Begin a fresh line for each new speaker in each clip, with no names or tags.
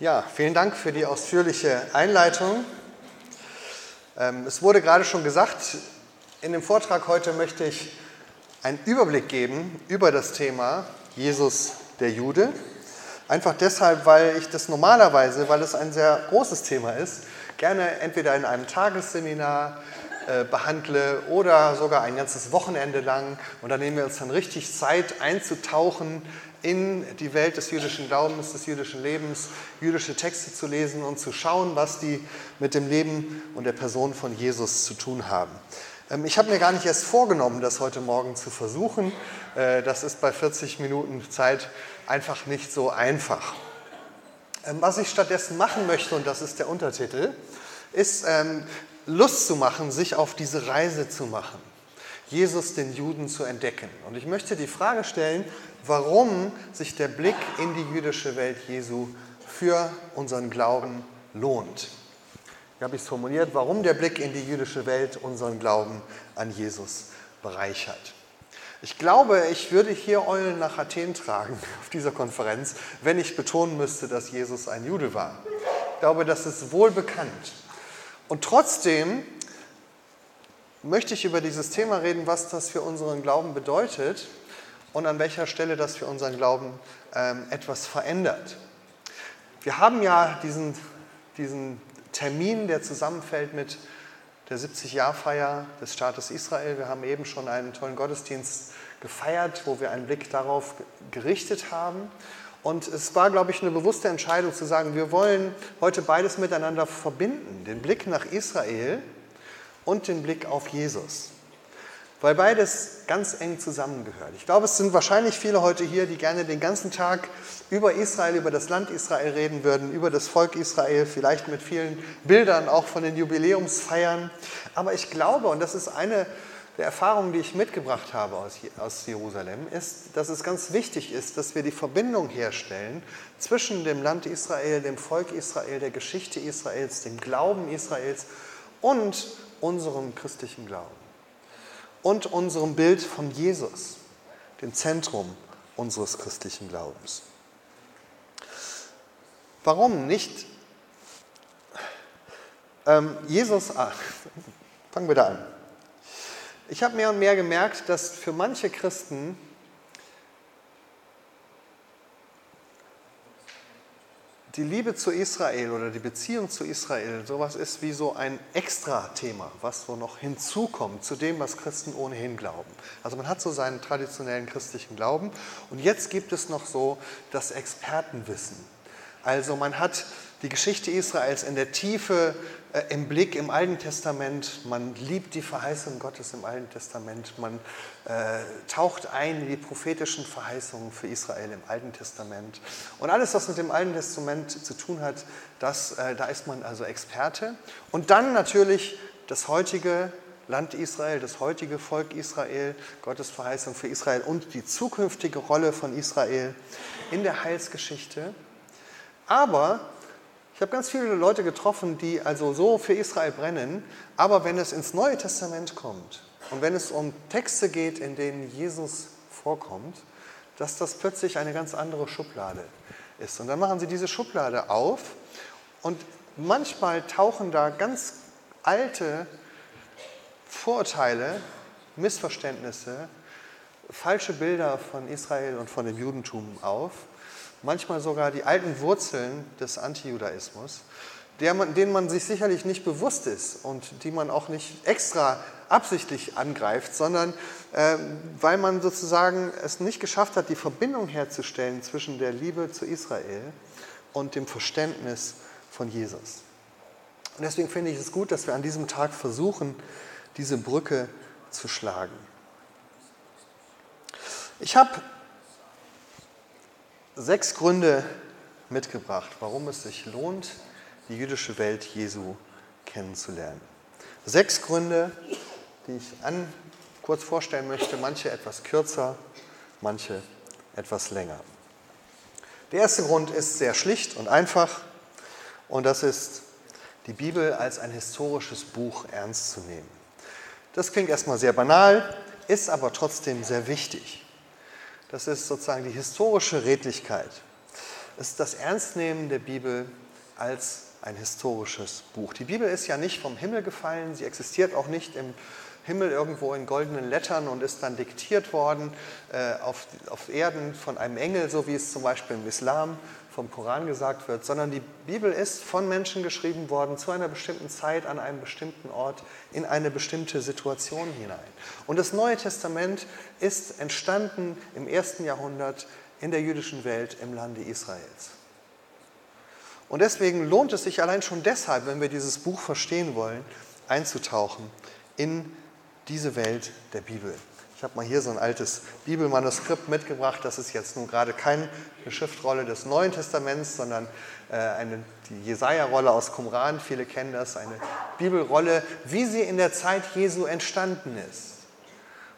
Ja, vielen Dank für die ausführliche Einleitung. Ähm, es wurde gerade schon gesagt, in dem Vortrag heute möchte ich einen Überblick geben über das Thema Jesus der Jude. Einfach deshalb, weil ich das normalerweise, weil es ein sehr großes Thema ist, gerne entweder in einem Tagesseminar behandle oder sogar ein ganzes Wochenende lang. Und da nehmen wir uns dann richtig Zeit einzutauchen in die Welt des jüdischen Glaubens, des jüdischen Lebens, jüdische Texte zu lesen und zu schauen, was die mit dem Leben und der Person von Jesus zu tun haben. Ähm, ich habe mir gar nicht erst vorgenommen, das heute Morgen zu versuchen. Äh, das ist bei 40 Minuten Zeit einfach nicht so einfach. Ähm, was ich stattdessen machen möchte, und das ist der Untertitel, ist ähm, Lust zu machen, sich auf diese Reise zu machen, Jesus den Juden zu entdecken. Und ich möchte die Frage stellen, warum sich der Blick in die jüdische Welt Jesu für unseren Glauben lohnt. Wie habe ich es formuliert? Warum der Blick in die jüdische Welt unseren Glauben an Jesus bereichert. Ich glaube, ich würde hier Eulen nach Athen tragen auf dieser Konferenz, wenn ich betonen müsste, dass Jesus ein Jude war. Ich glaube, das ist wohl bekannt. Und trotzdem möchte ich über dieses Thema reden, was das für unseren Glauben bedeutet und an welcher Stelle das für unseren Glauben ähm, etwas verändert. Wir haben ja diesen, diesen Termin, der zusammenfällt mit der 70-Jahr-Feier des Staates Israel. Wir haben eben schon einen tollen Gottesdienst gefeiert, wo wir einen Blick darauf gerichtet haben. Und es war, glaube ich, eine bewusste Entscheidung zu sagen, wir wollen heute beides miteinander verbinden, den Blick nach Israel und den Blick auf Jesus weil beides ganz eng zusammengehört. Ich glaube, es sind wahrscheinlich viele heute hier, die gerne den ganzen Tag über Israel, über das Land Israel reden würden, über das Volk Israel, vielleicht mit vielen Bildern auch von den Jubiläumsfeiern. Aber ich glaube, und das ist eine der Erfahrungen, die ich mitgebracht habe aus Jerusalem, ist, dass es ganz wichtig ist, dass wir die Verbindung herstellen zwischen dem Land Israel, dem Volk Israel, der Geschichte Israels, dem Glauben Israels und unserem christlichen Glauben und unserem Bild von Jesus, dem Zentrum unseres christlichen Glaubens. Warum nicht? Ähm, Jesus, ah, fangen wir da an. Ich habe mehr und mehr gemerkt, dass für manche Christen die Liebe zu Israel oder die Beziehung zu Israel sowas ist wie so ein Extra-Thema, was so noch hinzukommt zu dem, was Christen ohnehin glauben. Also man hat so seinen traditionellen christlichen Glauben und jetzt gibt es noch so das Expertenwissen. Also man hat die Geschichte Israels in der Tiefe äh, im Blick im Alten Testament. Man liebt die Verheißung Gottes im Alten Testament. Man äh, taucht ein in die prophetischen Verheißungen für Israel im Alten Testament. Und alles, was mit dem Alten Testament zu tun hat, das, äh, da ist man also Experte. Und dann natürlich das heutige Land Israel, das heutige Volk Israel, Gottes Verheißung für Israel und die zukünftige Rolle von Israel in der Heilsgeschichte. Aber ich habe ganz viele Leute getroffen, die also so für Israel brennen, aber wenn es ins Neue Testament kommt und wenn es um Texte geht, in denen Jesus vorkommt, dass das plötzlich eine ganz andere Schublade ist. Und dann machen sie diese Schublade auf. Und manchmal tauchen da ganz alte Vorurteile, Missverständnisse, falsche Bilder von Israel und von dem Judentum auf manchmal sogar die alten Wurzeln des Antijudaismus, denen man sich sicherlich nicht bewusst ist und die man auch nicht extra absichtlich angreift, sondern äh, weil man sozusagen es nicht geschafft hat, die Verbindung herzustellen zwischen der Liebe zu Israel und dem Verständnis von Jesus. Und deswegen finde ich es gut, dass wir an diesem Tag versuchen, diese Brücke zu schlagen. Ich habe sechs Gründe mitgebracht, warum es sich lohnt, die jüdische Welt Jesu kennenzulernen. Sechs Gründe, die ich an, kurz vorstellen möchte, manche etwas kürzer, manche etwas länger. Der erste Grund ist sehr schlicht und einfach und das ist, die Bibel als ein historisches Buch ernst zu nehmen. Das klingt erstmal sehr banal, ist aber trotzdem sehr wichtig. Das ist sozusagen die historische Redlichkeit. Es ist das Ernstnehmen der Bibel als ein historisches Buch. Die Bibel ist ja nicht vom Himmel gefallen, sie existiert auch nicht im Himmel irgendwo in goldenen Lettern und ist dann diktiert worden äh, auf, auf Erden von einem Engel, so wie es zum Beispiel im Islam vom Koran gesagt wird, sondern die Bibel ist von Menschen geschrieben worden zu einer bestimmten Zeit, an einem bestimmten Ort, in eine bestimmte Situation hinein. Und das Neue Testament ist entstanden im ersten Jahrhundert in der jüdischen Welt im Lande Israels. Und deswegen lohnt es sich allein schon deshalb, wenn wir dieses Buch verstehen wollen, einzutauchen in diese Welt der Bibel. Ich habe mal hier so ein altes Bibelmanuskript mitgebracht. Das ist jetzt nun gerade keine Schriftrolle des Neuen Testaments, sondern äh, eine, die Jesaja-Rolle aus Qumran. Viele kennen das, eine Bibelrolle, wie sie in der Zeit Jesu entstanden ist.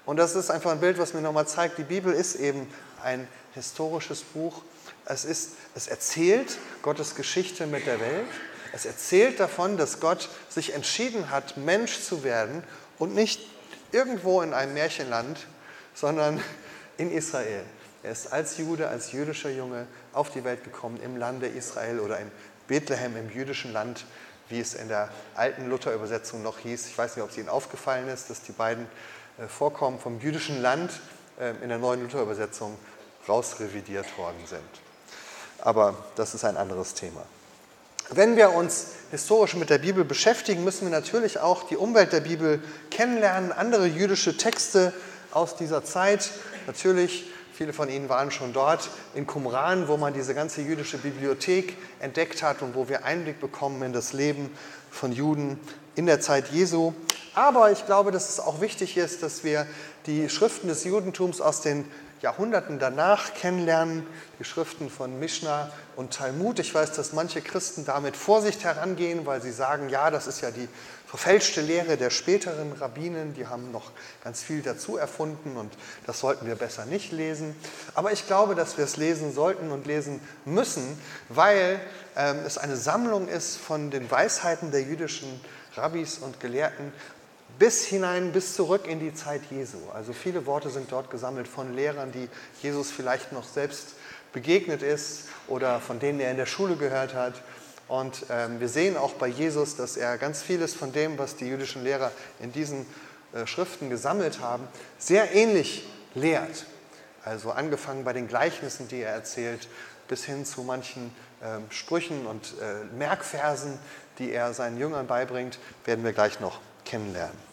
Und das ist einfach ein Bild, was mir nochmal zeigt, die Bibel ist eben ein historisches Buch. Es, ist, es erzählt Gottes Geschichte mit der Welt. Es erzählt davon, dass Gott sich entschieden hat, Mensch zu werden und nicht irgendwo in einem Märchenland, sondern in Israel. Er ist als Jude, als jüdischer Junge auf die Welt gekommen im Lande Israel oder in Bethlehem im jüdischen Land, wie es in der alten Luther-Übersetzung noch hieß. Ich weiß nicht, ob es Ihnen aufgefallen ist, dass die beiden äh, Vorkommen vom jüdischen Land äh, in der neuen Luther-Übersetzung rausrevidiert worden sind. Aber das ist ein anderes Thema. Wenn wir uns historisch mit der Bibel beschäftigen, müssen wir natürlich auch die Umwelt der Bibel kennenlernen, andere jüdische Texte aus dieser Zeit. Natürlich, viele von Ihnen waren schon dort in Qumran, wo man diese ganze jüdische Bibliothek entdeckt hat und wo wir Einblick bekommen in das Leben von Juden in der Zeit Jesu. Aber ich glaube, dass es auch wichtig ist, dass wir die Schriften des Judentums aus den Jahrhunderten danach kennenlernen, die Schriften von Mishnah und Talmud. Ich weiß, dass manche Christen da mit Vorsicht herangehen, weil sie sagen, ja, das ist ja die verfälschte Lehre der späteren Rabbinen, die haben noch ganz viel dazu erfunden und das sollten wir besser nicht lesen. Aber ich glaube, dass wir es lesen sollten und lesen müssen, weil ähm, es eine Sammlung ist von den Weisheiten der jüdischen Rabbis und Gelehrten bis hinein, bis zurück in die Zeit Jesu. Also viele Worte sind dort gesammelt von Lehrern, die Jesus vielleicht noch selbst begegnet ist oder von denen er in der Schule gehört hat. Und ähm, wir sehen auch bei Jesus, dass er ganz vieles von dem, was die jüdischen Lehrer in diesen äh, Schriften gesammelt haben, sehr ähnlich lehrt. Also angefangen bei den Gleichnissen, die er erzählt, bis hin zu manchen ähm, Sprüchen und äh, Merkversen, die er seinen Jüngern beibringt, werden wir gleich noch kennenlernen.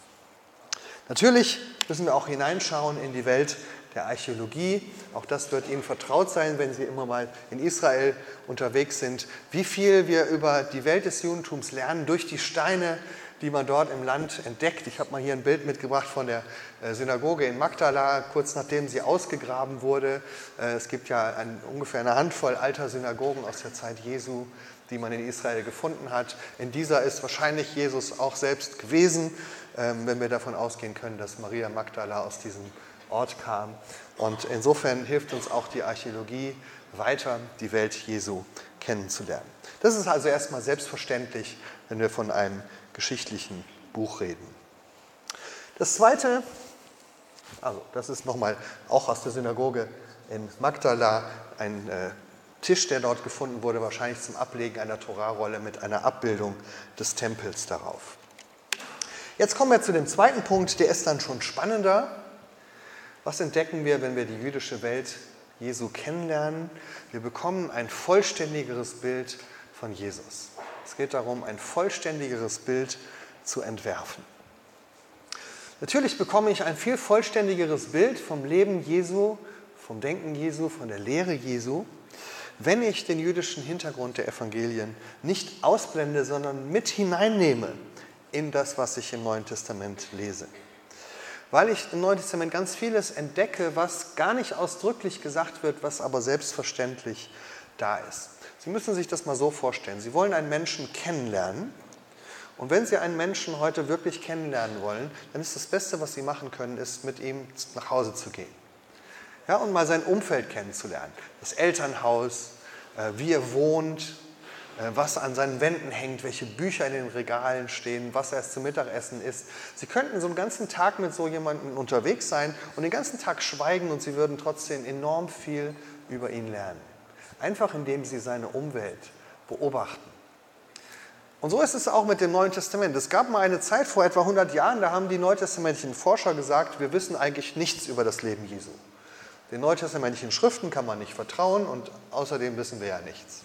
Natürlich müssen wir auch hineinschauen in die Welt der Archäologie. Auch das wird Ihnen vertraut sein, wenn Sie immer mal in Israel unterwegs sind. Wie viel wir über die Welt des Judentums lernen durch die Steine, die man dort im Land entdeckt. Ich habe mal hier ein Bild mitgebracht von der äh, Synagoge in Magdala, kurz nachdem sie ausgegraben wurde. Äh, es gibt ja ein, ungefähr eine Handvoll alter Synagogen aus der Zeit Jesu, die man in Israel gefunden hat. In dieser ist wahrscheinlich Jesus auch selbst gewesen. Ähm, wenn wir davon ausgehen können, dass Maria Magdala aus diesem Ort kam. Und insofern hilft uns auch die Archäologie weiter, die Welt Jesu kennenzulernen. Das ist also erstmal selbstverständlich, wenn wir von einem geschichtlichen Buch reden. Das zweite, also das ist nochmal auch aus der Synagoge in Magdala, ein äh, Tisch, der dort gefunden wurde, wahrscheinlich zum Ablegen einer Torahrolle mit einer Abbildung des Tempels darauf. Jetzt kommen wir zu dem zweiten Punkt, der ist dann schon spannender. Was entdecken wir, wenn wir die jüdische Welt Jesu kennenlernen? Wir bekommen ein vollständigeres Bild von Jesus. Es geht darum, ein vollständigeres Bild zu entwerfen. Natürlich bekomme ich ein viel vollständigeres Bild vom Leben Jesu, vom Denken Jesu, von der Lehre Jesu, wenn ich den jüdischen Hintergrund der Evangelien nicht ausblende, sondern mit hineinnehme in das, was ich im Neuen Testament lese. Weil ich im Neuen Testament ganz vieles entdecke, was gar nicht ausdrücklich gesagt wird, was aber selbstverständlich da ist. Sie müssen sich das mal so vorstellen. Sie wollen einen Menschen kennenlernen. Und wenn Sie einen Menschen heute wirklich kennenlernen wollen, dann ist das Beste, was Sie machen können, ist, mit ihm nach Hause zu gehen. Ja, und mal sein Umfeld kennenzulernen. Das Elternhaus, äh, wie er wohnt, was an seinen Wänden hängt, welche Bücher in den Regalen stehen, was erst zum Mittagessen ist. Sie könnten so einen ganzen Tag mit so jemandem unterwegs sein und den ganzen Tag schweigen und Sie würden trotzdem enorm viel über ihn lernen. Einfach indem sie seine Umwelt beobachten. Und so ist es auch mit dem Neuen Testament. Es gab mal eine Zeit vor etwa 100 Jahren, da haben die neutestamentlichen Forscher gesagt, wir wissen eigentlich nichts über das Leben Jesu. Den neutestamentlichen Schriften kann man nicht vertrauen und außerdem wissen wir ja nichts.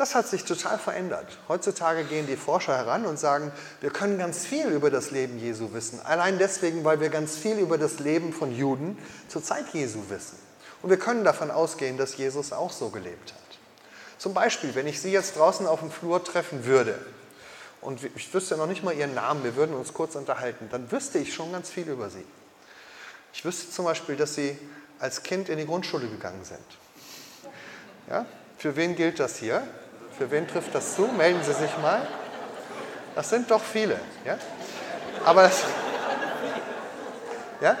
Das hat sich total verändert. Heutzutage gehen die Forscher heran und sagen, wir können ganz viel über das Leben Jesu wissen. Allein deswegen, weil wir ganz viel über das Leben von Juden zur Zeit Jesu wissen. Und wir können davon ausgehen, dass Jesus auch so gelebt hat. Zum Beispiel, wenn ich Sie jetzt draußen auf dem Flur treffen würde und ich wüsste noch nicht mal Ihren Namen, wir würden uns kurz unterhalten, dann wüsste ich schon ganz viel über Sie. Ich wüsste zum Beispiel, dass Sie als Kind in die Grundschule gegangen sind. Ja? Für wen gilt das hier? Für wen trifft das zu? Melden Sie sich mal. Das sind doch viele. Ja? Aber das, ja?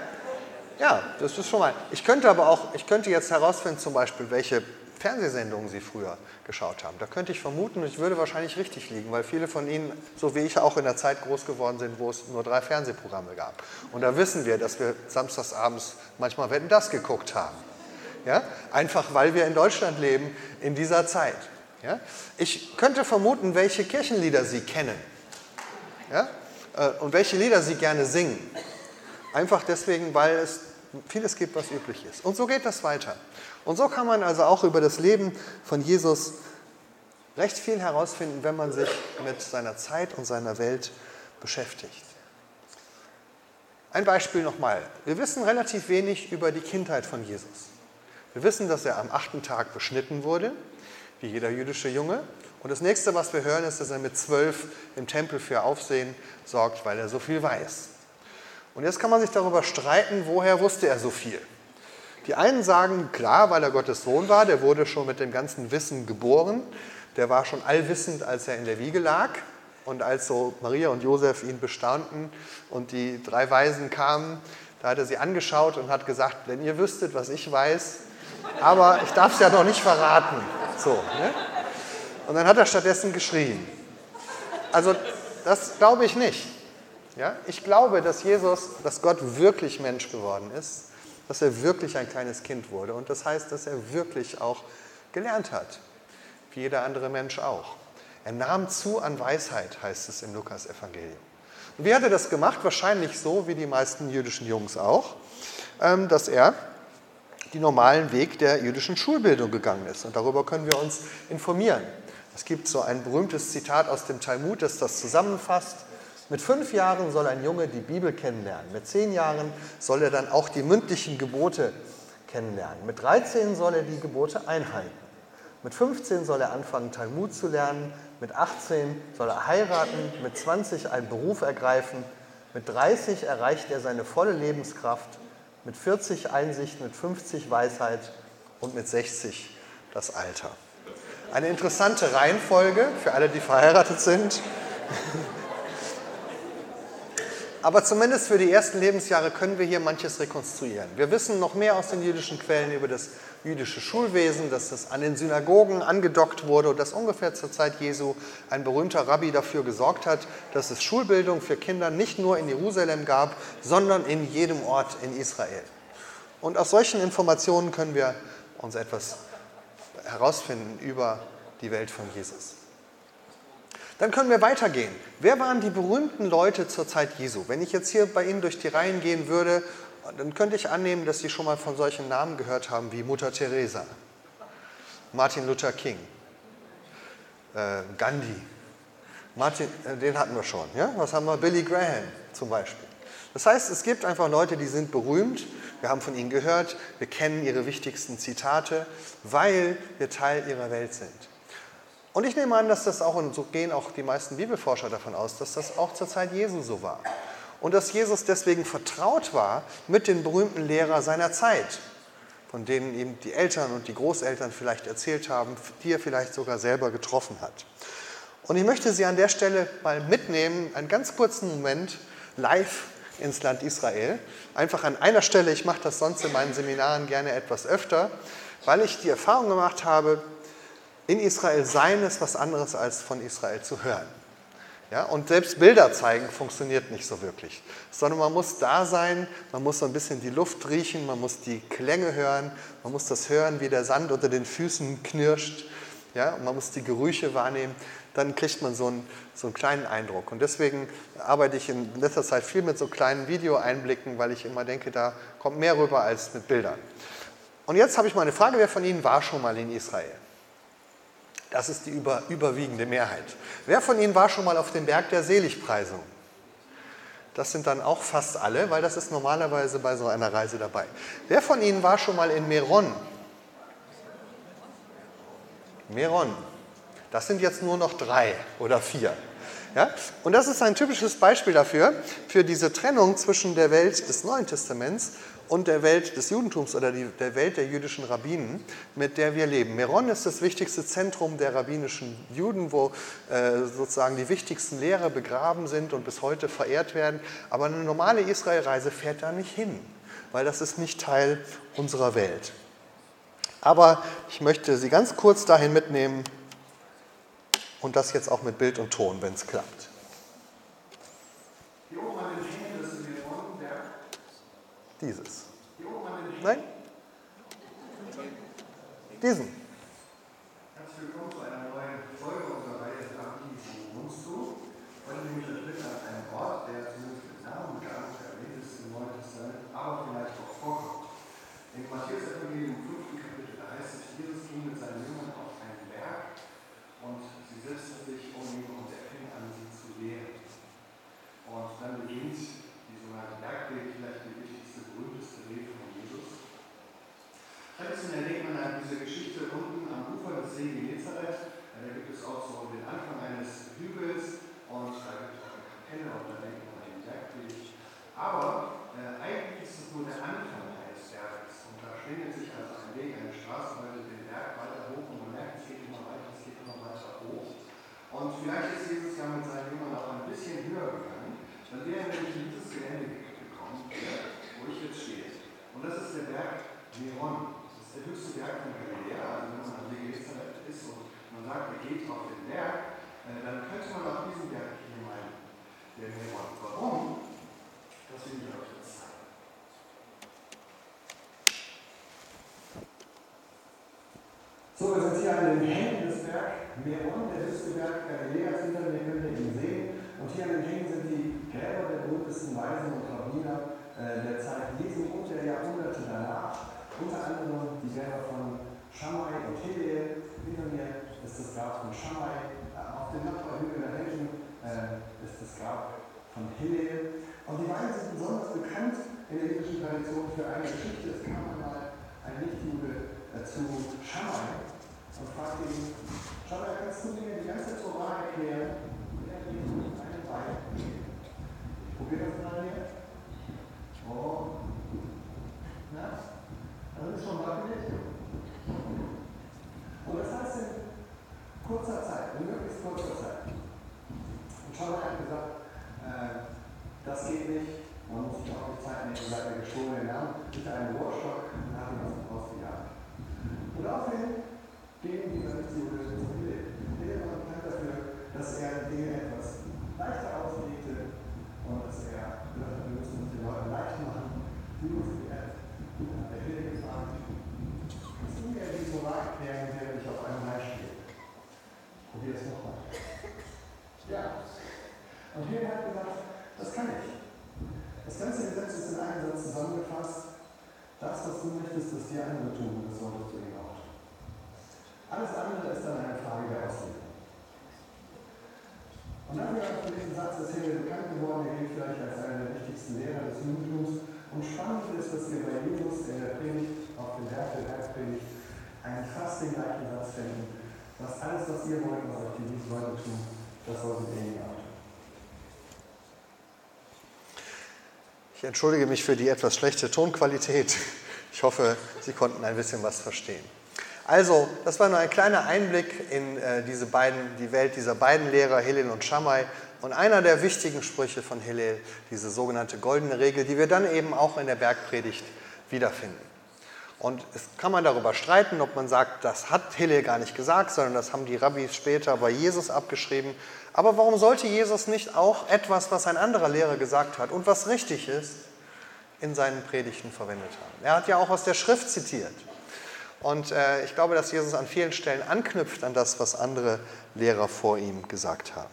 ja, das ist schon mal. Ich könnte aber auch, ich könnte jetzt herausfinden, zum Beispiel, welche Fernsehsendungen Sie früher geschaut haben. Da könnte ich vermuten, ich würde wahrscheinlich richtig liegen, weil viele von Ihnen, so wie ich, auch in der Zeit groß geworden sind, wo es nur drei Fernsehprogramme gab. Und da wissen wir, dass wir samstagsabends manchmal Wetten das geguckt haben. Ja? Einfach weil wir in Deutschland leben in dieser Zeit. Ja? Ich könnte vermuten, welche Kirchenlieder Sie kennen ja? Äh, und welche Lieder Sie gerne singen. Einfach deswegen, weil es vieles gibt, was üblich ist. Und so geht das weiter. Und so kann man also auch über das Leben von Jesus recht viel herausfinden, wenn man sich mit seiner Zeit und seiner Welt beschäftigt. Ein Beispiel nochmal. Wir wissen relativ wenig über die Kindheit von Jesus. Wir wissen, dass er am achten Tag beschnitten wurde wie jeder jüdische Junge. Und das nächste, was wir hören, ist, dass er mit zwölf im Tempel für Aufsehen sorgt, weil er so viel weiß. Und jetzt kann man sich darüber streiten, woher wusste er so viel. Die einen sagen, klar, weil er Gottes Sohn war, der wurde schon mit dem ganzen Wissen geboren, der war schon allwissend, als er in der Wiege lag. Und als so Maria und Josef ihn bestaunten und die drei Weisen kamen, da hat er sie angeschaut und hat gesagt, wenn ihr wüsstet, was ich weiß, aber ich darf es ja noch nicht verraten. So, ne? Und dann hat er stattdessen geschrien. Also das glaube ich nicht. Ja? Ich glaube, dass Jesus, dass Gott wirklich Mensch geworden ist, dass er wirklich ein kleines Kind wurde. Und das heißt, dass er wirklich auch gelernt hat, wie jeder andere Mensch auch. Er nahm zu an Weisheit, heißt es im Lukas-Evangelium. Und wie hat er das gemacht? Wahrscheinlich so wie die meisten jüdischen Jungs auch, ähm, dass er den normalen Weg der jüdischen Schulbildung gegangen ist. Und darüber können wir uns informieren. Es gibt so ein berühmtes Zitat aus dem Talmud, das das zusammenfasst. Mit fünf Jahren soll ein Junge die Bibel kennenlernen. Mit zehn Jahren soll er dann auch die mündlichen Gebote kennenlernen. Mit 13 soll er die Gebote einhalten. Mit 15 soll er anfangen, Talmud zu lernen. Mit 18 soll er heiraten. Mit 20 einen Beruf ergreifen. Mit 30 erreicht er seine volle Lebenskraft mit 40 Einsicht, mit 50 Weisheit und mit 60 das Alter. Eine interessante Reihenfolge für alle, die verheiratet sind. Aber zumindest für die ersten Lebensjahre können wir hier manches rekonstruieren. Wir wissen noch mehr aus den jüdischen Quellen über das jüdische Schulwesen, dass es an den Synagogen angedockt wurde und dass ungefähr zur Zeit Jesu ein berühmter Rabbi dafür gesorgt hat, dass es Schulbildung für Kinder nicht nur in Jerusalem gab, sondern in jedem Ort in Israel. Und aus solchen Informationen können wir uns etwas herausfinden über die Welt von Jesus. Dann können wir weitergehen. Wer waren die berühmten Leute zur Zeit Jesu? Wenn ich jetzt hier bei Ihnen durch die Reihen gehen würde, dann könnte ich annehmen, dass Sie schon mal von solchen Namen gehört haben wie Mutter Teresa, Martin Luther King, äh, Gandhi. Martin, äh, den hatten wir schon. Ja? Was haben wir? Billy Graham zum Beispiel. Das heißt, es gibt einfach Leute, die sind berühmt. Wir haben von ihnen gehört. Wir kennen ihre wichtigsten Zitate, weil wir Teil ihrer Welt sind. Und ich nehme an, dass das auch, und so gehen auch die meisten Bibelforscher davon aus, dass das auch zur Zeit Jesu so war. Und dass Jesus deswegen vertraut war mit den berühmten Lehrern seiner Zeit, von denen ihm die Eltern und die Großeltern vielleicht erzählt haben, die er vielleicht sogar selber getroffen hat. Und ich möchte Sie an der Stelle mal mitnehmen, einen ganz kurzen Moment live ins Land Israel. Einfach an einer Stelle, ich mache das sonst in meinen Seminaren gerne etwas öfter, weil ich die Erfahrung gemacht habe, in Israel sein ist was anderes als von Israel zu hören. Ja, und selbst Bilder zeigen funktioniert nicht so wirklich, sondern man muss da sein, man muss so ein bisschen die Luft riechen, man muss die Klänge hören, man muss das hören, wie der Sand unter den Füßen knirscht, ja, und man muss die Gerüche wahrnehmen, dann kriegt man so einen, so einen kleinen Eindruck. Und deswegen arbeite ich in letzter Zeit viel mit so kleinen Videoeinblicken, weil ich immer denke, da kommt mehr rüber als mit Bildern. Und jetzt habe ich mal eine Frage, wer von Ihnen war schon mal in Israel? Das ist die über, überwiegende Mehrheit. Wer von Ihnen war schon mal auf dem Berg der Seligpreisung? Das sind dann auch fast alle, weil das ist normalerweise bei so einer Reise dabei. Wer von Ihnen war schon mal in Meron? Meron. Das sind jetzt nur noch drei oder vier. Ja? Und das ist ein typisches Beispiel dafür, für diese Trennung zwischen der Welt des Neuen Testaments und der Welt des Judentums oder die, der Welt der jüdischen Rabbinen, mit der wir leben. Meron ist das wichtigste Zentrum der rabbinischen Juden, wo äh, sozusagen die wichtigsten Lehrer begraben sind und bis heute verehrt werden. Aber eine normale Israelreise fährt da nicht hin, weil das ist nicht Teil unserer Welt. Aber ich möchte Sie ganz kurz dahin mitnehmen und das jetzt auch mit Bild und Ton, wenn es klappt. Dieses. Hier oben an den Hängen. Nein? Diesen. So, wir sind hier an den Hängen des Berg Meron, der höchste Berg Galileas, hinter mir könnt ihr ihn sehen. Und hier an den Hängen sind die Gräber der berühmtesten Weisen und Rabbiner äh, der Zeit Jesu und der Jahrhunderte danach. Unter anderem die Gräber von Shammai und Hillel. Hinter mir ist das Grab von Shammai. Äh, auf dem Nachbarhügel der Menschen äh, ist das Grab von Hillel. Und die beiden sind besonders bekannt in der jüdischen Tradition für eine Geschichte. Es kam einmal ein Nichtjude zu Shammai und fragte ihn, Shammai, kannst du mir die ganze Torah erklären? Und er geht mit einem Bein. Ich probiere das mal hier. Oh. Na? Das ist schon wackelig. Und das heißt in kurzer Zeit, in möglichst kurzer Zeit. Und Shammai hat gesagt, äh, das geht nicht, man muss sich auch die Zeit nehmen, seid ihr geschorenen Namen, bitte einen Rohrstock und hat ihn aus dem Haus gejagt. Und daraufhin gegen die Tradition zu Philipp. Philipp war bekannt dafür, dass er Dinge etwas leichter auslegte und dass er gesagt hat, wir müssen uns den Leuten leicht machen. Die mussten er der Philipp gefragt, kannst du mir die Moral erklären, während ich auf einem Reich stehe? Probier es nochmal. Ja. Und Philipp hat gesagt, das kann ich. Das ganze Gesetz ist in einem Satz zusammengefasst. Das, was du möchtest, dass die anderen tun, das solltest du ihnen auch alles andere ist dann eine Frage der Auslegung. Diesen Satz, das hier bekannt geworden, der gilt vielleicht als einer der wichtigsten Lehrer des Judentums. Und spannend ist, dass wir bei Jesus in der Predigt, auf dem Berg der Bergpredigt, eigentlich fast den gleichen Satz finden, dass alles, was ihr wollt, was euch die lieben Leute tun, das solltet ihr ihnen auch tun. Ich entschuldige mich für die etwas schlechte Tonqualität. Ich hoffe, Sie konnten ein bisschen was verstehen. Also, das war nur ein kleiner Einblick in äh, diese beiden, die Welt dieser beiden Lehrer, Hillel und Shammai. Und einer der wichtigen Sprüche von Hillel, diese sogenannte goldene Regel, die wir dann eben auch in der Bergpredigt wiederfinden. Und es kann man darüber streiten, ob man sagt, das hat Hillel gar nicht gesagt, sondern das haben die Rabbis später bei Jesus abgeschrieben. Aber warum sollte Jesus nicht auch etwas, was ein anderer Lehrer gesagt hat und was richtig ist, in seinen Predigten verwendet haben? Er hat ja auch aus der Schrift zitiert. Und äh, ich glaube, dass Jesus an vielen Stellen anknüpft an das, was andere Lehrer vor ihm gesagt haben.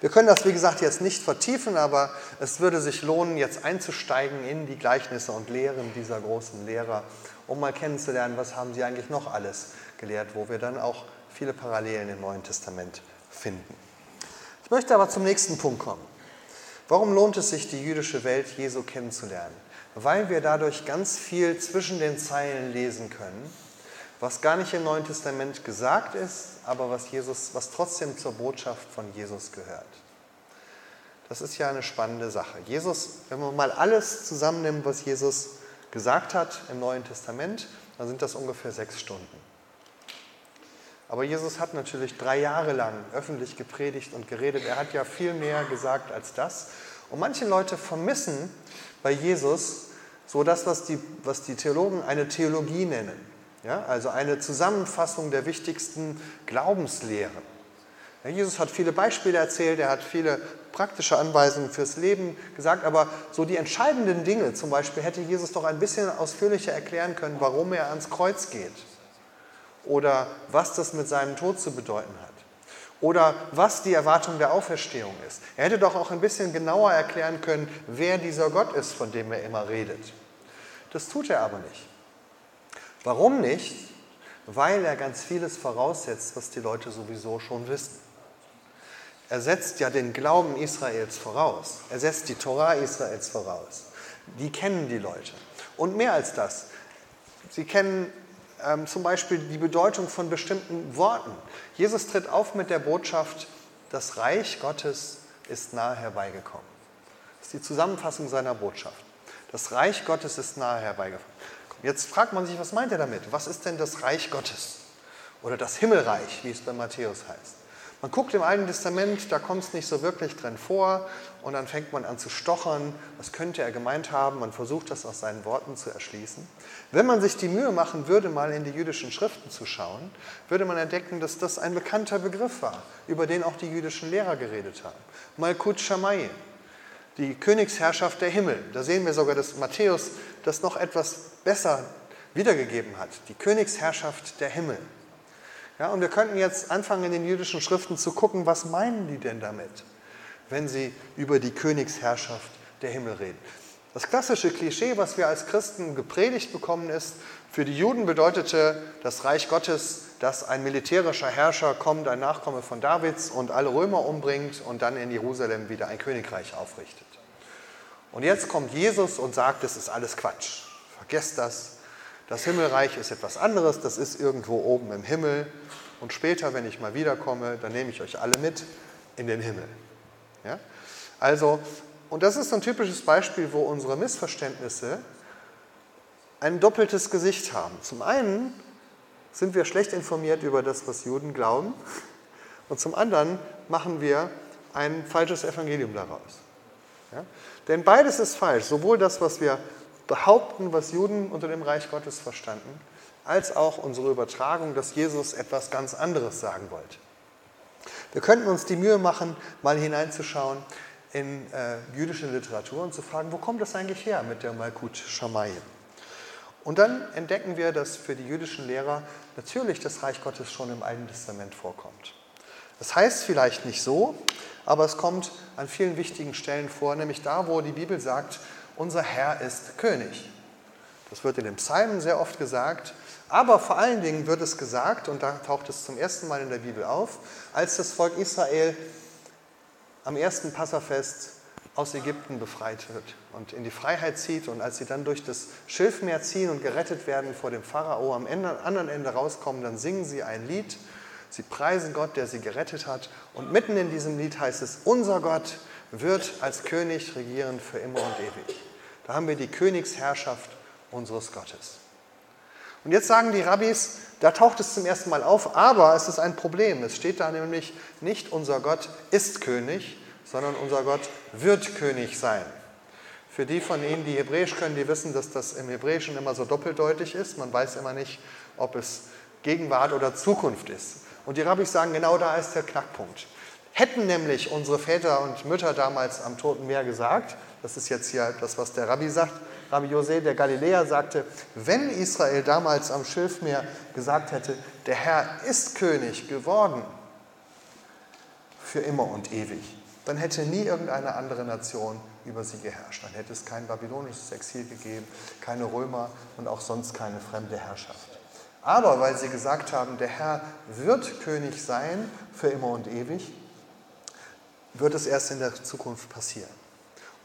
Wir können das, wie gesagt, jetzt nicht vertiefen, aber es würde sich lohnen, jetzt einzusteigen in die Gleichnisse und Lehren dieser großen Lehrer, um mal kennenzulernen, was haben sie eigentlich noch alles gelehrt, wo wir dann auch viele Parallelen im Neuen Testament finden. Ich möchte aber zum nächsten Punkt kommen. Warum lohnt es sich, die jüdische Welt Jesu kennenzulernen? Weil wir dadurch ganz viel zwischen den Zeilen lesen können was gar nicht im Neuen Testament gesagt ist, aber was, Jesus, was trotzdem zur Botschaft von Jesus gehört. Das ist ja eine spannende Sache. Jesus, wenn man mal alles zusammennimmt, was Jesus gesagt hat im Neuen Testament, dann sind das ungefähr sechs Stunden. Aber Jesus hat natürlich drei Jahre lang öffentlich gepredigt und geredet. Er hat ja viel mehr gesagt als das. Und manche Leute vermissen bei Jesus so das, was die, was die Theologen eine Theologie nennen. Ja, also eine Zusammenfassung der wichtigsten Glaubenslehren. Ja, Jesus hat viele Beispiele erzählt, er hat viele praktische Anweisungen fürs Leben gesagt, aber so die entscheidenden Dinge, zum Beispiel hätte Jesus doch ein bisschen ausführlicher erklären können, warum er ans Kreuz geht oder was das mit seinem Tod zu bedeuten hat oder was die Erwartung der Auferstehung ist. Er hätte doch auch ein bisschen genauer erklären können, wer dieser Gott ist, von dem er immer redet. Das tut er aber nicht. Warum nicht? Weil er ganz vieles voraussetzt, was die Leute sowieso schon wissen. Er setzt ja den Glauben Israels voraus. Er setzt die Torah Israels voraus. Die kennen die Leute. Und mehr als das. Sie kennen ähm, zum Beispiel die Bedeutung von bestimmten Worten. Jesus tritt auf mit der Botschaft, das Reich Gottes ist nahe herbeigekommen. Das ist die Zusammenfassung seiner Botschaft. Das Reich Gottes ist nahe herbeigekommen. Jetzt fragt man sich, was meint er damit? Was ist denn das Reich Gottes? Oder das Himmelreich, wie es bei Matthäus heißt. Man guckt im Alten Testament, da kommt es nicht so wirklich drin vor und dann fängt man an zu stochern, was könnte er gemeint haben, man versucht das aus seinen Worten zu erschließen. Wenn man sich die Mühe machen würde, mal in die jüdischen Schriften zu schauen, würde man entdecken, dass das ein bekannter Begriff war, über den auch die jüdischen Lehrer geredet haben. Malkut Shamayim, die Königsherrschaft der Himmel. Da sehen wir sogar, dass Matthäus das noch etwas besser wiedergegeben hat. Die Königsherrschaft der Himmel. Ja, und wir könnten jetzt anfangen, in den jüdischen Schriften zu gucken, was meinen die denn damit, wenn sie über die Königsherrschaft der Himmel reden. Das klassische Klischee, was wir als Christen gepredigt bekommen, ist, für die Juden bedeutete das Reich Gottes, dass ein militärischer Herrscher kommt, ein Nachkomme von Davids und alle Römer umbringt und dann in Jerusalem wieder ein Königreich aufrichtet. Und jetzt kommt Jesus und sagt, das ist alles Quatsch. Vergesst das. Das Himmelreich ist etwas anderes, das ist irgendwo oben im Himmel. Und später, wenn ich mal wiederkomme, dann nehme ich euch alle mit in den Himmel. Ja? Also, und das ist ein typisches Beispiel, wo unsere Missverständnisse ein doppeltes Gesicht haben. Zum einen sind wir schlecht informiert über das, was Juden glauben, und zum anderen machen wir ein falsches Evangelium daraus. Ja? Denn beides ist falsch, sowohl das, was wir behaupten, was Juden unter dem Reich Gottes verstanden, als auch unsere Übertragung, dass Jesus etwas ganz anderes sagen wollte. Wir könnten uns die Mühe machen, mal hineinzuschauen in äh, jüdische Literatur und zu fragen, wo kommt das eigentlich her mit der Malkut Shamayim? Und dann entdecken wir, dass für die jüdischen Lehrer natürlich das Reich Gottes schon im Alten Testament vorkommt. Das heißt vielleicht nicht so, aber es kommt an vielen wichtigen Stellen vor, nämlich da, wo die Bibel sagt, unser Herr ist König. Das wird in den Psalmen sehr oft gesagt, aber vor allen Dingen wird es gesagt, und da taucht es zum ersten Mal in der Bibel auf, als das Volk Israel am ersten Passafest aus Ägypten befreit wird und in die Freiheit zieht und als sie dann durch das Schilfmeer ziehen und gerettet werden vor dem Pharao am Ende, anderen Ende rauskommen, dann singen sie ein Lied, sie preisen Gott, der sie gerettet hat und mitten in diesem Lied heißt es, unser Gott wird als König regieren für immer und ewig. Da haben wir die Königsherrschaft unseres Gottes. Und jetzt sagen die Rabbis, da taucht es zum ersten Mal auf, aber es ist ein Problem. Es steht da nämlich nicht, unser Gott ist König, sondern unser Gott wird König sein. Für die von Ihnen, die Hebräisch können, die wissen, dass das im Hebräischen immer so doppeldeutig ist. Man weiß immer nicht, ob es Gegenwart oder Zukunft ist. Und die Rabbis sagen, genau da ist der Knackpunkt. Hätten nämlich unsere Väter und Mütter damals am Toten Meer gesagt, das ist jetzt hier das, was der Rabbi sagt, Rabbi Jose der Galiläer sagte, wenn Israel damals am Schilfmeer gesagt hätte, der Herr ist König geworden für immer und ewig, dann hätte nie irgendeine andere Nation über sie geherrscht. Dann hätte es kein babylonisches Exil gegeben, keine Römer und auch sonst keine fremde Herrschaft. Aber weil sie gesagt haben, der Herr wird König sein für immer und ewig, wird es erst in der Zukunft passieren.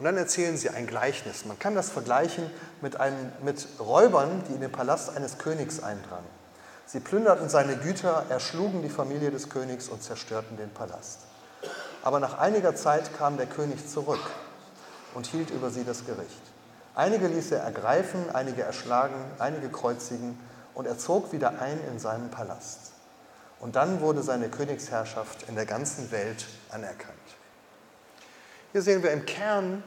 Und dann erzählen sie ein Gleichnis. Man kann das vergleichen mit, einem, mit Räubern, die in den Palast eines Königs eindrangen. Sie plünderten seine Güter, erschlugen die Familie des Königs und zerstörten den Palast. Aber nach einiger Zeit kam der König zurück und hielt über sie das Gericht. Einige ließ er ergreifen, einige erschlagen, einige kreuzigen und er zog wieder ein in seinen Palast. Und dann wurde seine Königsherrschaft in der ganzen Welt anerkannt. Hier sehen wir im Kern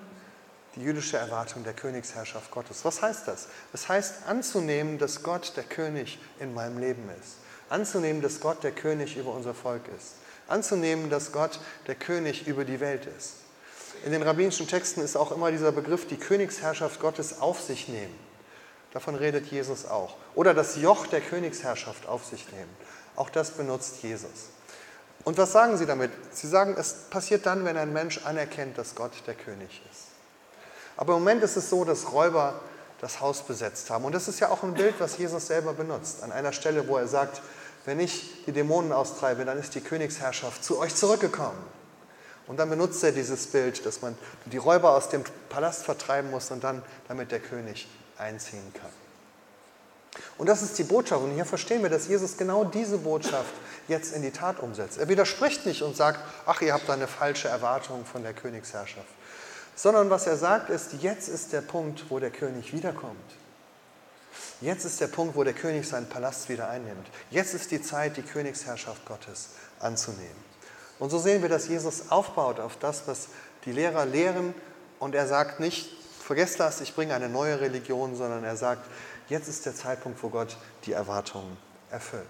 die jüdische Erwartung der Königsherrschaft Gottes. Was heißt das? Das heißt anzunehmen, dass Gott der König in meinem Leben ist. Anzunehmen, dass Gott der König über unser Volk ist. Anzunehmen, dass Gott der König über die Welt ist. In den rabbinischen Texten ist auch immer dieser Begriff, die Königsherrschaft Gottes auf sich nehmen. Davon redet Jesus auch. Oder das Joch der Königsherrschaft auf sich nehmen. Auch das benutzt Jesus. Und was sagen sie damit? Sie sagen, es passiert dann, wenn ein Mensch anerkennt, dass Gott der König ist. Aber im Moment ist es so, dass Räuber das Haus besetzt haben. Und das ist ja auch ein Bild, was Jesus selber benutzt. An einer Stelle, wo er sagt, wenn ich die Dämonen austreibe, dann ist die Königsherrschaft zu euch zurückgekommen. Und dann benutzt er dieses Bild, dass man die Räuber aus dem Palast vertreiben muss und dann damit der König einziehen kann. Und das ist die Botschaft. Und hier verstehen wir, dass Jesus genau diese Botschaft jetzt in die Tat umsetzt. Er widerspricht nicht und sagt, ach, ihr habt da eine falsche Erwartung von der Königsherrschaft. Sondern was er sagt ist, jetzt ist der Punkt, wo der König wiederkommt. Jetzt ist der Punkt, wo der König seinen Palast wieder einnimmt. Jetzt ist die Zeit, die Königsherrschaft Gottes anzunehmen. Und so sehen wir, dass Jesus aufbaut auf das, was die Lehrer lehren. Und er sagt nicht, vergesst das, ich bringe eine neue Religion, sondern er sagt, jetzt ist der Zeitpunkt, wo Gott die Erwartungen erfüllt.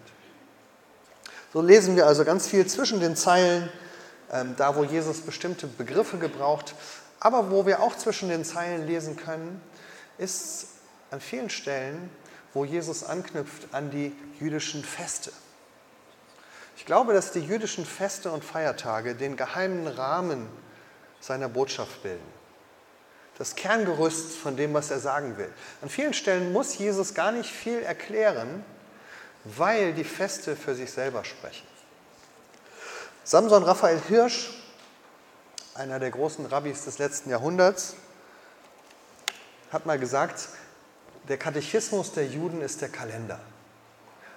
So lesen wir also ganz viel zwischen den Zeilen, ähm, da wo Jesus bestimmte Begriffe gebraucht, aber wo wir auch zwischen den Zeilen lesen können, ist an vielen Stellen, wo Jesus anknüpft an die jüdischen Feste. Ich glaube, dass die jüdischen Feste und Feiertage den geheimen Rahmen seiner Botschaft bilden. Das Kerngerüst von dem, was er sagen will. An vielen Stellen muss Jesus gar nicht viel erklären, weil die Feste für sich selber sprechen. Samson Raphael Hirsch, einer der großen Rabbis des letzten Jahrhunderts, hat mal gesagt, der Katechismus der Juden ist der Kalender.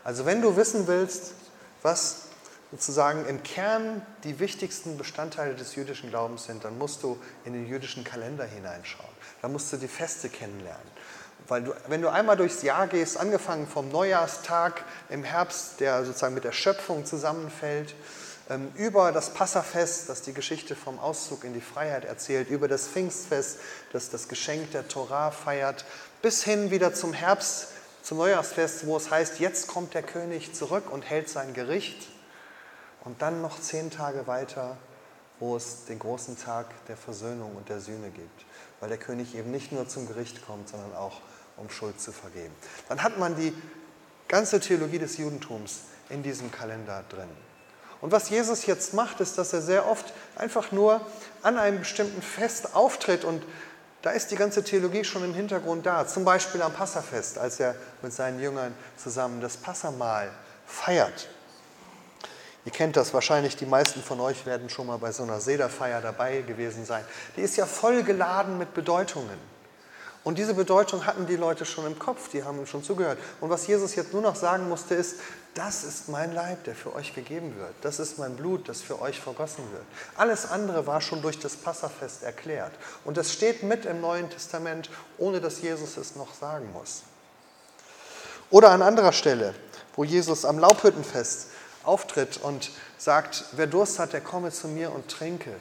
Also wenn du wissen willst, was sozusagen im Kern die wichtigsten Bestandteile des jüdischen Glaubens sind, dann musst du in den jüdischen Kalender hineinschauen. Da musst du die Feste kennenlernen. Weil du, wenn du einmal durchs Jahr gehst, angefangen vom Neujahrstag im Herbst, der sozusagen mit der Schöpfung zusammenfällt, ähm, über das Passafest, das die Geschichte vom Auszug in die Freiheit erzählt, über das Pfingstfest, das das Geschenk der Torah feiert, bis hin wieder zum Herbst, zum Neujahrsfest, wo es heißt, jetzt kommt der König zurück und hält sein Gericht. Und dann noch zehn Tage weiter, wo es den großen Tag der Versöhnung und der Sühne gibt, weil der König eben nicht nur zum Gericht kommt, sondern auch um Schuld zu vergeben. Dann hat man die ganze Theologie des Judentums in diesem Kalender drin. Und was Jesus jetzt macht, ist, dass er sehr oft einfach nur an einem bestimmten Fest auftritt und da ist die ganze Theologie schon im Hintergrund da. Zum Beispiel am Passafest, als er mit seinen Jüngern zusammen das Passamahl feiert. Ihr kennt das wahrscheinlich, die meisten von euch werden schon mal bei so einer Sederfeier dabei gewesen sein. Die ist ja voll geladen mit Bedeutungen. Und diese Bedeutung hatten die Leute schon im Kopf, die haben ihm schon zugehört. Und was Jesus jetzt nur noch sagen musste, ist, das ist mein Leib, der für euch gegeben wird. Das ist mein Blut, das für euch vergossen wird. Alles andere war schon durch das Passafest erklärt. Und das steht mit im Neuen Testament, ohne dass Jesus es noch sagen muss. Oder an anderer Stelle, wo Jesus am Laubhüttenfest auftritt und sagt, wer Durst hat, der komme zu mir und trinke.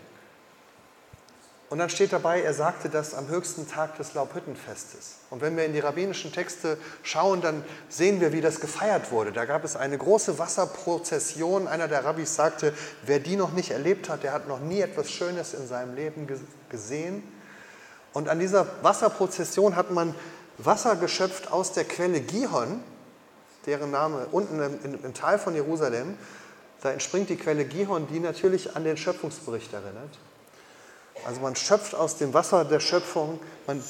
Und dann steht dabei, er sagte das am höchsten Tag des Laubhüttenfestes. Und wenn wir in die rabbinischen Texte schauen, dann sehen wir, wie das gefeiert wurde. Da gab es eine große Wasserprozession. Einer der Rabbis sagte, wer die noch nicht erlebt hat, der hat noch nie etwas Schönes in seinem Leben gesehen. Und an dieser Wasserprozession hat man Wasser geschöpft aus der Quelle Gihon, deren Name unten im, im Tal von Jerusalem. Da entspringt die Quelle Gihon, die natürlich an den Schöpfungsbericht erinnert. Also man schöpft aus dem Wasser der Schöpfung, man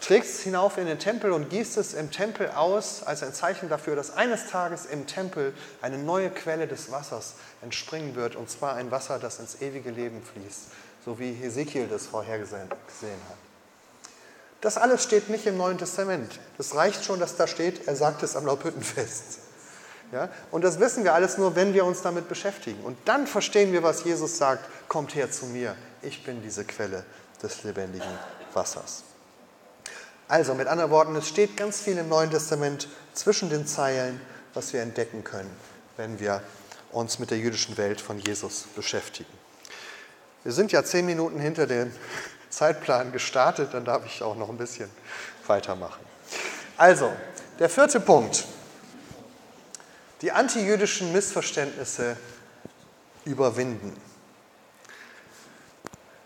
trägt es hinauf in den Tempel und gießt es im Tempel aus als ein Zeichen dafür, dass eines Tages im Tempel eine neue Quelle des Wassers entspringen wird, und zwar ein Wasser, das ins ewige Leben fließt, so wie Hesekiel das vorhergesehen hat. Das alles steht nicht im Neuen Testament. Das reicht schon, dass da steht, er sagt es am Laubhüttenfest. Ja? Und das wissen wir alles nur, wenn wir uns damit beschäftigen. Und dann verstehen wir, was Jesus sagt, kommt her zu mir, ich bin diese Quelle des lebendigen Wassers. Also mit anderen Worten, es steht ganz viel im Neuen Testament zwischen den Zeilen, was wir entdecken können, wenn wir uns mit der jüdischen Welt von Jesus beschäftigen. Wir sind ja zehn Minuten hinter dem Zeitplan gestartet, dann darf ich auch noch ein bisschen weitermachen. Also, der vierte Punkt. Die antijüdischen Missverständnisse überwinden.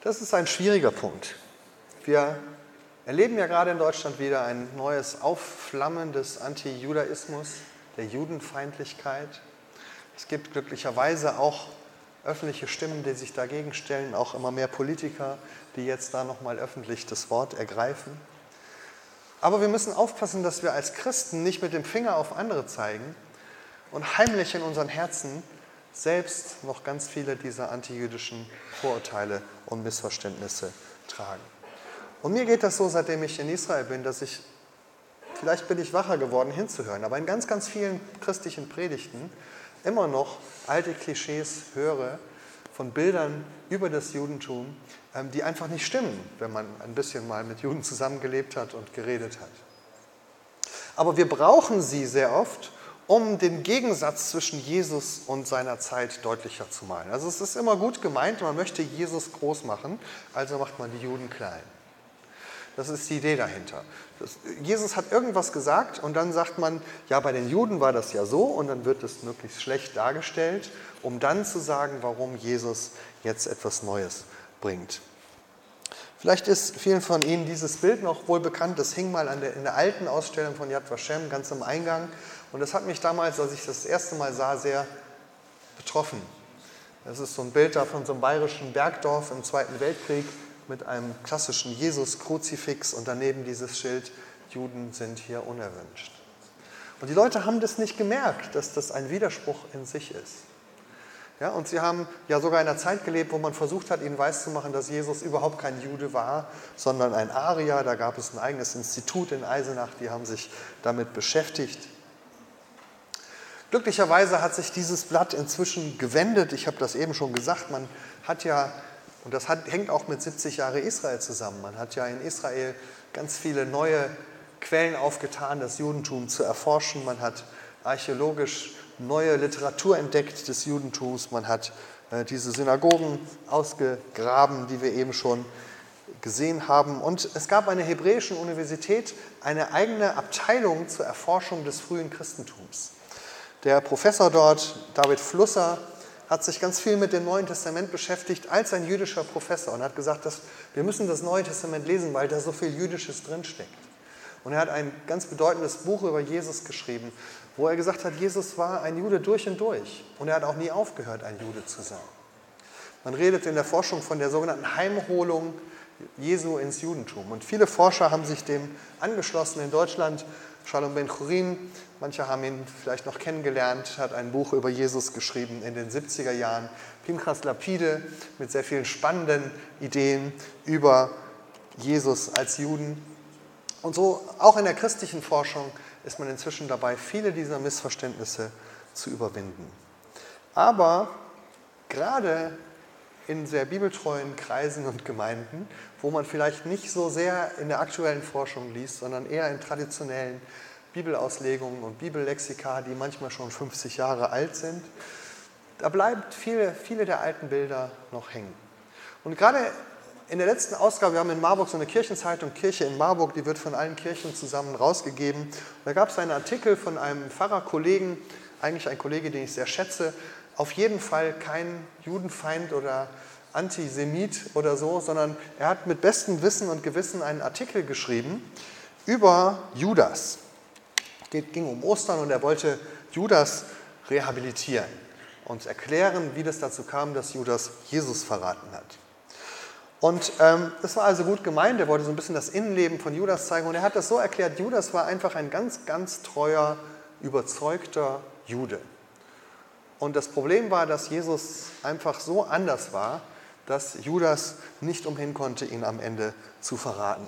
Das ist ein schwieriger Punkt. Wir erleben ja gerade in Deutschland wieder ein neues Aufflammen des Antijudaismus, der Judenfeindlichkeit. Es gibt glücklicherweise auch öffentliche Stimmen, die sich dagegen stellen, auch immer mehr Politiker, die jetzt da nochmal öffentlich das Wort ergreifen. Aber wir müssen aufpassen, dass wir als Christen nicht mit dem Finger auf andere zeigen und heimlich in unseren Herzen selbst noch ganz viele dieser antijüdischen Vorurteile und Missverständnisse tragen. Und mir geht das so, seitdem ich in Israel bin, dass ich, vielleicht bin ich wacher geworden hinzuhören, aber in ganz, ganz vielen christlichen Predigten immer noch alte Klischees höre von Bildern über das Judentum, ähm, die einfach nicht stimmen, wenn man ein bisschen mal mit Juden zusammengelebt hat und geredet hat. Aber wir brauchen sie sehr oft, um den Gegensatz zwischen Jesus und seiner Zeit deutlicher zu malen. Also es ist immer gut gemeint, man möchte Jesus groß machen, also macht man die Juden klein. Das ist die Idee dahinter. Das, Jesus hat irgendwas gesagt und dann sagt man, ja, bei den Juden war das ja so und dann wird es möglichst schlecht dargestellt, um dann zu sagen, warum Jesus jetzt etwas Neues bringt. Vielleicht ist vielen von Ihnen dieses Bild noch wohl bekannt. Das hing mal der, in der alten Ausstellung von Yad Vashem ganz am Eingang. Und das hat mich damals, als ich das, das erste Mal sah, sehr betroffen. Das ist so ein Bild da von so einem bayerischen Bergdorf im Zweiten Weltkrieg mit einem klassischen Jesus-Kruzifix und daneben dieses Schild, Juden sind hier unerwünscht. Und die Leute haben das nicht gemerkt, dass das ein Widerspruch in sich ist. Ja, und sie haben ja sogar in einer Zeit gelebt, wo man versucht hat, ihnen weiszumachen, dass Jesus überhaupt kein Jude war, sondern ein Arier. Da gab es ein eigenes Institut in Eisenach, die haben sich damit beschäftigt. Glücklicherweise hat sich dieses Blatt inzwischen gewendet. Ich habe das eben schon gesagt, man hat ja, und das hat, hängt auch mit 70 Jahre Israel zusammen, man hat ja in Israel ganz viele neue Quellen aufgetan, das Judentum zu erforschen. Man hat archäologisch neue Literatur entdeckt des Judentums. Man hat äh, diese Synagogen ausgegraben, die wir eben schon gesehen haben. Und es gab an der Hebräischen Universität eine eigene Abteilung zur Erforschung des frühen Christentums. Der Professor dort, David Flusser, hat sich ganz viel mit dem Neuen Testament beschäftigt als ein jüdischer Professor und hat gesagt, dass wir müssen das Neue Testament lesen, weil da so viel Jüdisches drinsteckt. Und er hat ein ganz bedeutendes Buch über Jesus geschrieben, wo er gesagt hat, Jesus war ein Jude durch und durch und er hat auch nie aufgehört, ein Jude zu sein. Man redet in der Forschung von der sogenannten Heimholung Jesu ins Judentum. Und viele Forscher haben sich dem angeschlossen in Deutschland. Shalom Ben Churin, manche haben ihn vielleicht noch kennengelernt, hat ein Buch über Jesus geschrieben in den 70er Jahren. Pinchas Lapide mit sehr vielen spannenden Ideen über Jesus als Juden. Und so auch in der christlichen Forschung ist man inzwischen dabei, viele dieser Missverständnisse zu überwinden. Aber gerade in sehr bibeltreuen Kreisen und Gemeinden, wo man vielleicht nicht so sehr in der aktuellen Forschung liest, sondern eher in traditionellen Bibelauslegungen und Bibellexika, die manchmal schon 50 Jahre alt sind, da bleiben viele, viele der alten Bilder noch hängen. Und gerade in der letzten Ausgabe, wir haben in Marburg so eine Kirchenzeitung, Kirche in Marburg, die wird von allen Kirchen zusammen rausgegeben. Da gab es einen Artikel von einem Pfarrerkollegen, eigentlich ein Kollege, den ich sehr schätze, auf jeden Fall kein Judenfeind oder Antisemit oder so, sondern er hat mit bestem Wissen und Gewissen einen Artikel geschrieben über Judas. Es ging um Ostern und er wollte Judas rehabilitieren und erklären, wie das dazu kam, dass Judas Jesus verraten hat. Und ähm, war also gut gemeint, er wollte so ein bisschen das Innenleben von Judas zeigen und er hat das so erklärt, Judas war einfach ein ganz, ganz treuer, überzeugter Jude. Und das Problem war, dass Jesus einfach so anders war, dass Judas nicht umhin konnte, ihn am Ende zu verraten.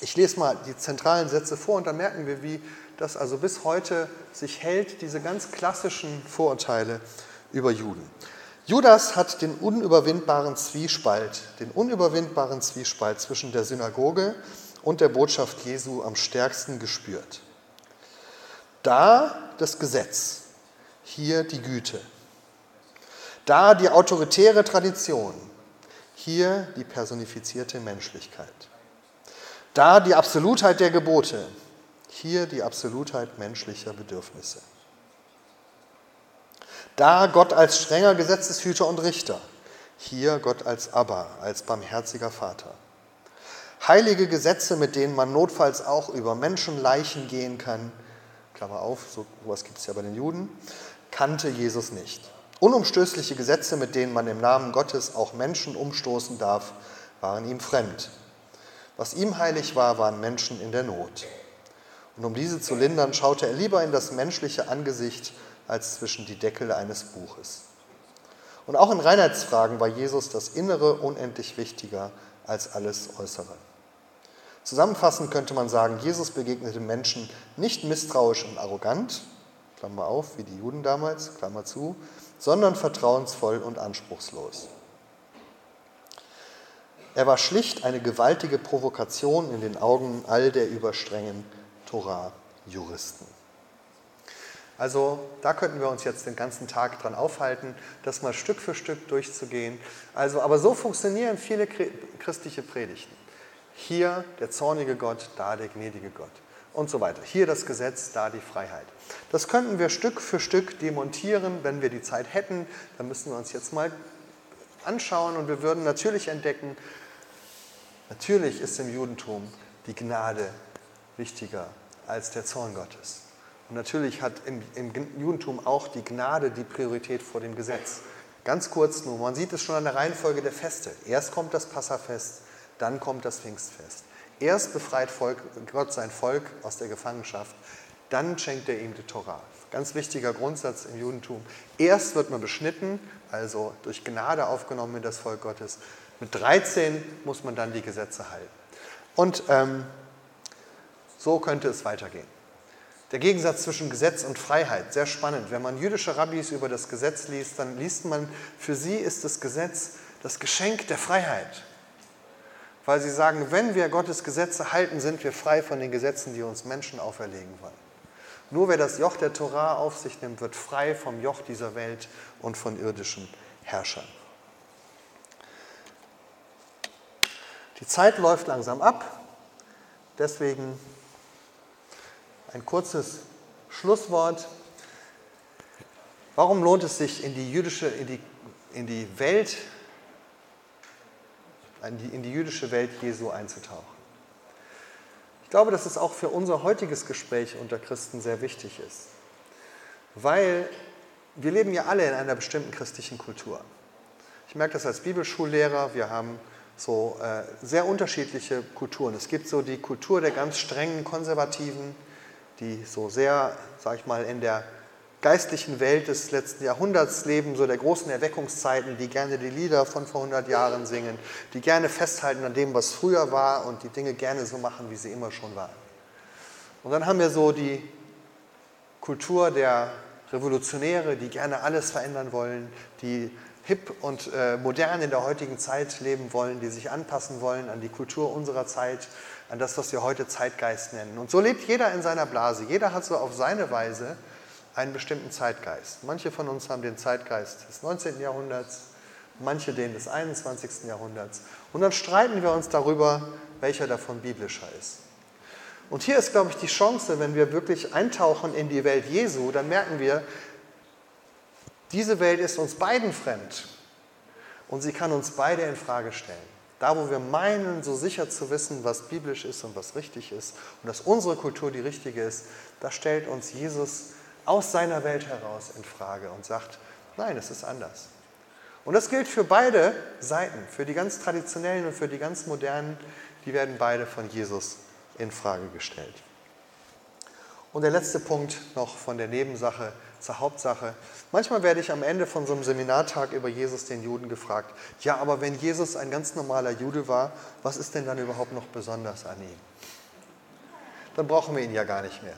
Ich lese mal die zentralen Sätze vor und dann merken wir, wie das also bis heute sich hält, diese ganz klassischen Vorurteile über Juden. Judas hat den unüberwindbaren Zwiespalt, den unüberwindbaren Zwiespalt zwischen der Synagoge und der Botschaft Jesu am stärksten gespürt. Da das Gesetz, hier die Güte. Da die autoritäre Tradition, hier die personifizierte Menschlichkeit. Da die Absolutheit der Gebote, hier die Absolutheit menschlicher Bedürfnisse. Da Gott als strenger Gesetzeshüter und Richter, hier Gott als Abba, als barmherziger Vater. Heilige Gesetze, mit denen man notfalls auch über Menschenleichen gehen kann, Klammer auf, so was gibt es ja bei den Juden, kannte Jesus nicht. Unumstößliche Gesetze, mit denen man im Namen Gottes auch Menschen umstoßen darf, waren ihm fremd. Was ihm heilig war, waren Menschen in der Not. Und um diese zu lindern, schaute er lieber in das menschliche Angesicht als zwischen die Deckel eines Buches. Und auch in Reinheitsfragen war Jesus das Innere unendlich wichtiger als alles Äußere. Zusammenfassend könnte man sagen, Jesus begegnete Menschen nicht misstrauisch und arrogant, Klammer auf, wie die Juden damals, Klammer zu, sondern vertrauensvoll und anspruchslos. Er war schlicht eine gewaltige Provokation in den Augen all der überstrengen Torah-Juristen. Also da könnten wir uns jetzt den ganzen Tag dran aufhalten, das mal Stück für Stück durchzugehen. Also, aber so funktionieren viele christliche Predigten. Hier der zornige Gott, da der gnädige Gott und so weiter. Hier das Gesetz, da die Freiheit. Das könnten wir Stück für Stück demontieren, wenn wir die Zeit hätten. Dann müssen wir uns jetzt mal anschauen und wir würden natürlich entdecken, natürlich ist im Judentum die Gnade wichtiger als der Zorn Gottes. Und natürlich hat im, im, Judentum auch die Gnade die Priorität vor dem Gesetz. Ganz kurz nur, man sieht es schon an der Reihenfolge der Feste. Erst kommt das Passafest, dann kommt das Pfingstfest. Erst befreit Volk, Gott sein Volk aus der Gefangenschaft, dann schenkt er ihm die Torah. Ganz wichtiger Grundsatz im Judentum. Erst wird man beschnitten, also durch Gnade aufgenommen in das Volk Gottes. Mit 13 muss man dann die Gesetze halten. Und ähm, so könnte es weitergehen. Der Gegensatz zwischen Gesetz und Freiheit, sehr spannend. Wenn man jüdische Rabbis über das Gesetz liest, dann liest man, für sie ist das Gesetz das Geschenk der Freiheit weil sie sagen, wenn wir Gottes Gesetze halten, sind wir frei von den Gesetzen, die uns Menschen auferlegen wollen. Nur wer das Joch der Torah auf sich nimmt, wird frei vom Joch dieser Welt und von irdischen Herrschern. Die Zeit läuft langsam ab, deswegen ein kurzes Schlusswort. Warum lohnt es sich, in die jüdische, in die, in die Welt in die jüdische Welt Jesu einzutauchen. Ich glaube, dass es auch für unser heutiges Gespräch unter Christen sehr wichtig ist, weil wir leben ja alle in einer bestimmten christlichen Kultur. Ich merke das als Bibelschullehrer, wir haben so äh, sehr unterschiedliche Kulturen. Es gibt so die Kultur der ganz strengen Konservativen, die so sehr, sag ich mal, in der geistlichen Welt des letzten Jahrhunderts leben, so der großen Erweckungszeiten, die gerne die Lieder von vor 100 Jahren singen, die gerne festhalten an dem, was früher war und die Dinge gerne so machen, wie sie immer schon waren. Und dann haben wir so die Kultur der Revolutionäre, die gerne alles verändern wollen, die hip und äh, modern in der heutigen Zeit leben wollen, die sich anpassen wollen an die Kultur unserer Zeit, an das, was wir heute Zeitgeist nennen. Und so lebt jeder in seiner Blase. Jeder hat so auf seine Weise einen bestimmten Zeitgeist. Manche von uns haben den Zeitgeist des 19. Jahrhunderts, manche den des 21. Jahrhunderts. Und dann streiten wir uns darüber, welcher davon biblischer ist. Und hier ist, glaube ich, die Chance, wenn wir wirklich eintauchen in die Welt Jesu, dann merken wir, diese Welt ist uns beiden fremd und sie kann uns beide in Frage stellen. Da, wo wir meinen, so sicher zu wissen, was biblisch ist und was richtig ist und dass unsere Kultur die richtige ist, da stellt uns Jesus aus seiner Welt heraus in Frage und sagt, nein, es ist anders. Und das gilt für beide Seiten, für die ganz traditionellen und für die ganz modernen, die werden beide von Jesus in Frage gestellt. Und der letzte Punkt noch von der Nebensache zur Hauptsache. Manchmal werde ich am Ende von so einem Seminartag über Jesus den Juden gefragt, ja, aber wenn Jesus ein ganz normaler Jude war, was ist denn dann überhaupt noch besonders an ihm? Dann brauchen wir ihn ja gar nicht mehr.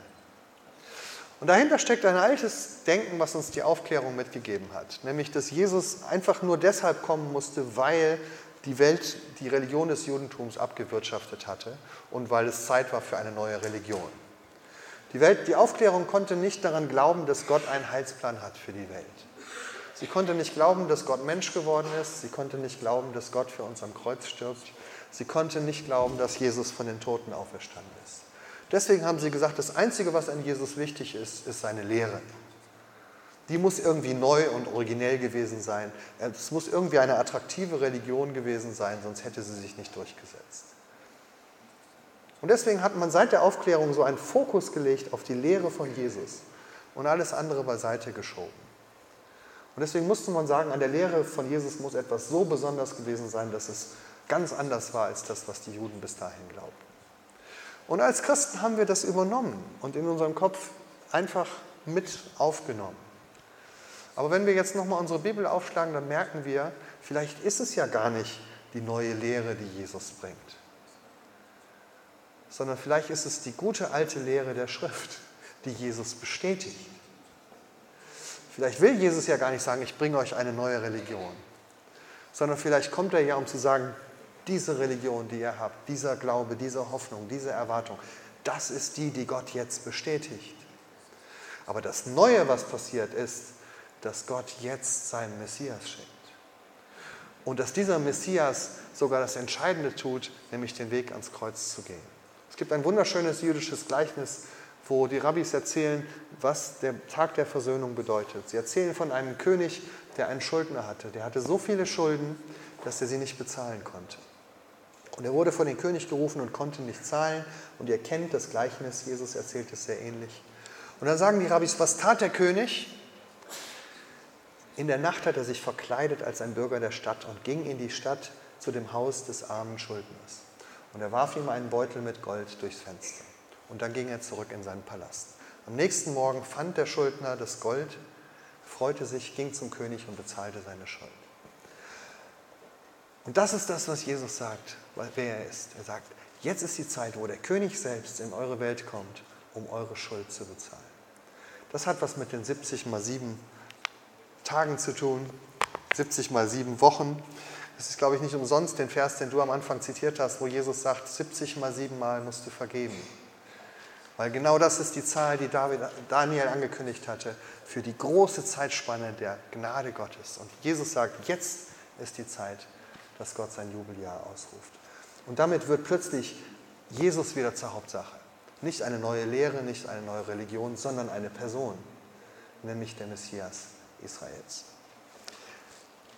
Und dahinter steckt ein altes Denken, was uns die Aufklärung mitgegeben hat, nämlich dass Jesus einfach nur deshalb kommen musste, weil die Welt die Religion des Judentums abgewirtschaftet hatte und weil es Zeit war für eine neue Religion. Die, Welt, die Aufklärung konnte nicht daran glauben, dass Gott einen Heilsplan hat für die Welt. Sie konnte nicht glauben, dass Gott Mensch geworden ist. Sie konnte nicht glauben, dass Gott für uns am Kreuz stirbt. Sie konnte nicht glauben, dass Jesus von den Toten auferstanden ist. Deswegen haben sie gesagt, das Einzige, was an Jesus wichtig ist, ist seine Lehre. Die muss irgendwie neu und originell gewesen sein. Es muss irgendwie eine attraktive Religion gewesen sein, sonst hätte sie sich nicht durchgesetzt. Und deswegen hat man seit der Aufklärung so einen Fokus gelegt auf die Lehre von Jesus und alles andere beiseite geschoben. Und deswegen musste man sagen, an der Lehre von Jesus muss etwas so besonders gewesen sein, dass es ganz anders war als das, was die Juden bis dahin glaubten. Und als Christen haben wir das übernommen und in unserem Kopf einfach mit aufgenommen. Aber wenn wir jetzt nochmal unsere Bibel aufschlagen, dann merken wir, vielleicht ist es ja gar nicht die neue Lehre, die Jesus bringt, sondern vielleicht ist es die gute alte Lehre der Schrift, die Jesus bestätigt. Vielleicht will Jesus ja gar nicht sagen, ich bringe euch eine neue Religion, sondern vielleicht kommt er ja, um zu sagen, diese Religion, die ihr habt, dieser Glaube, diese Hoffnung, diese Erwartung, das ist die, die Gott jetzt bestätigt. Aber das Neue, was passiert, ist, dass Gott jetzt seinen Messias schenkt. Und dass dieser Messias sogar das Entscheidende tut, nämlich den Weg ans Kreuz zu gehen. Es gibt ein wunderschönes jüdisches Gleichnis, wo die Rabbis erzählen, was der Tag der Versöhnung bedeutet. Sie erzählen von einem König, der einen Schuldner hatte. Der hatte so viele Schulden, dass er sie nicht bezahlen konnte. Und er wurde vor den König gerufen und konnte nicht zahlen. Und ihr kennt das Gleichnis, Jesus erzählt es sehr ähnlich. Und dann sagen die Rabbis, was tat der König? In der Nacht hat er sich verkleidet als ein Bürger der Stadt und ging in die Stadt zu dem Haus des armen Schuldners. Und er warf ihm einen Beutel mit Gold durchs Fenster. Und dann ging er zurück in seinen Palast. Am nächsten Morgen fand der Schuldner das Gold, freute sich, ging zum König und bezahlte seine Schuld. Und das ist das, was Jesus sagt, wer er ist. Er sagt, jetzt ist die Zeit, wo der König selbst in eure Welt kommt, um eure Schuld zu bezahlen. Das hat was mit den 70 mal 7 Tagen zu tun, 70 mal 7 Wochen. Das ist, glaube ich, nicht umsonst den Vers, den du am Anfang zitiert hast, wo Jesus sagt, 70 mal 7 Mal musst du vergeben. Weil genau das ist die Zahl, die David, Daniel angekündigt hatte, für die große Zeitspanne der Gnade Gottes. Und Jesus sagt, jetzt ist die Zeit, dass Gott sein Jubeljahr ausruft. Und damit wird plötzlich Jesus wieder zur Hauptsache. Nicht eine neue Lehre, nicht eine neue Religion, sondern eine Person, nämlich der Messias Israels.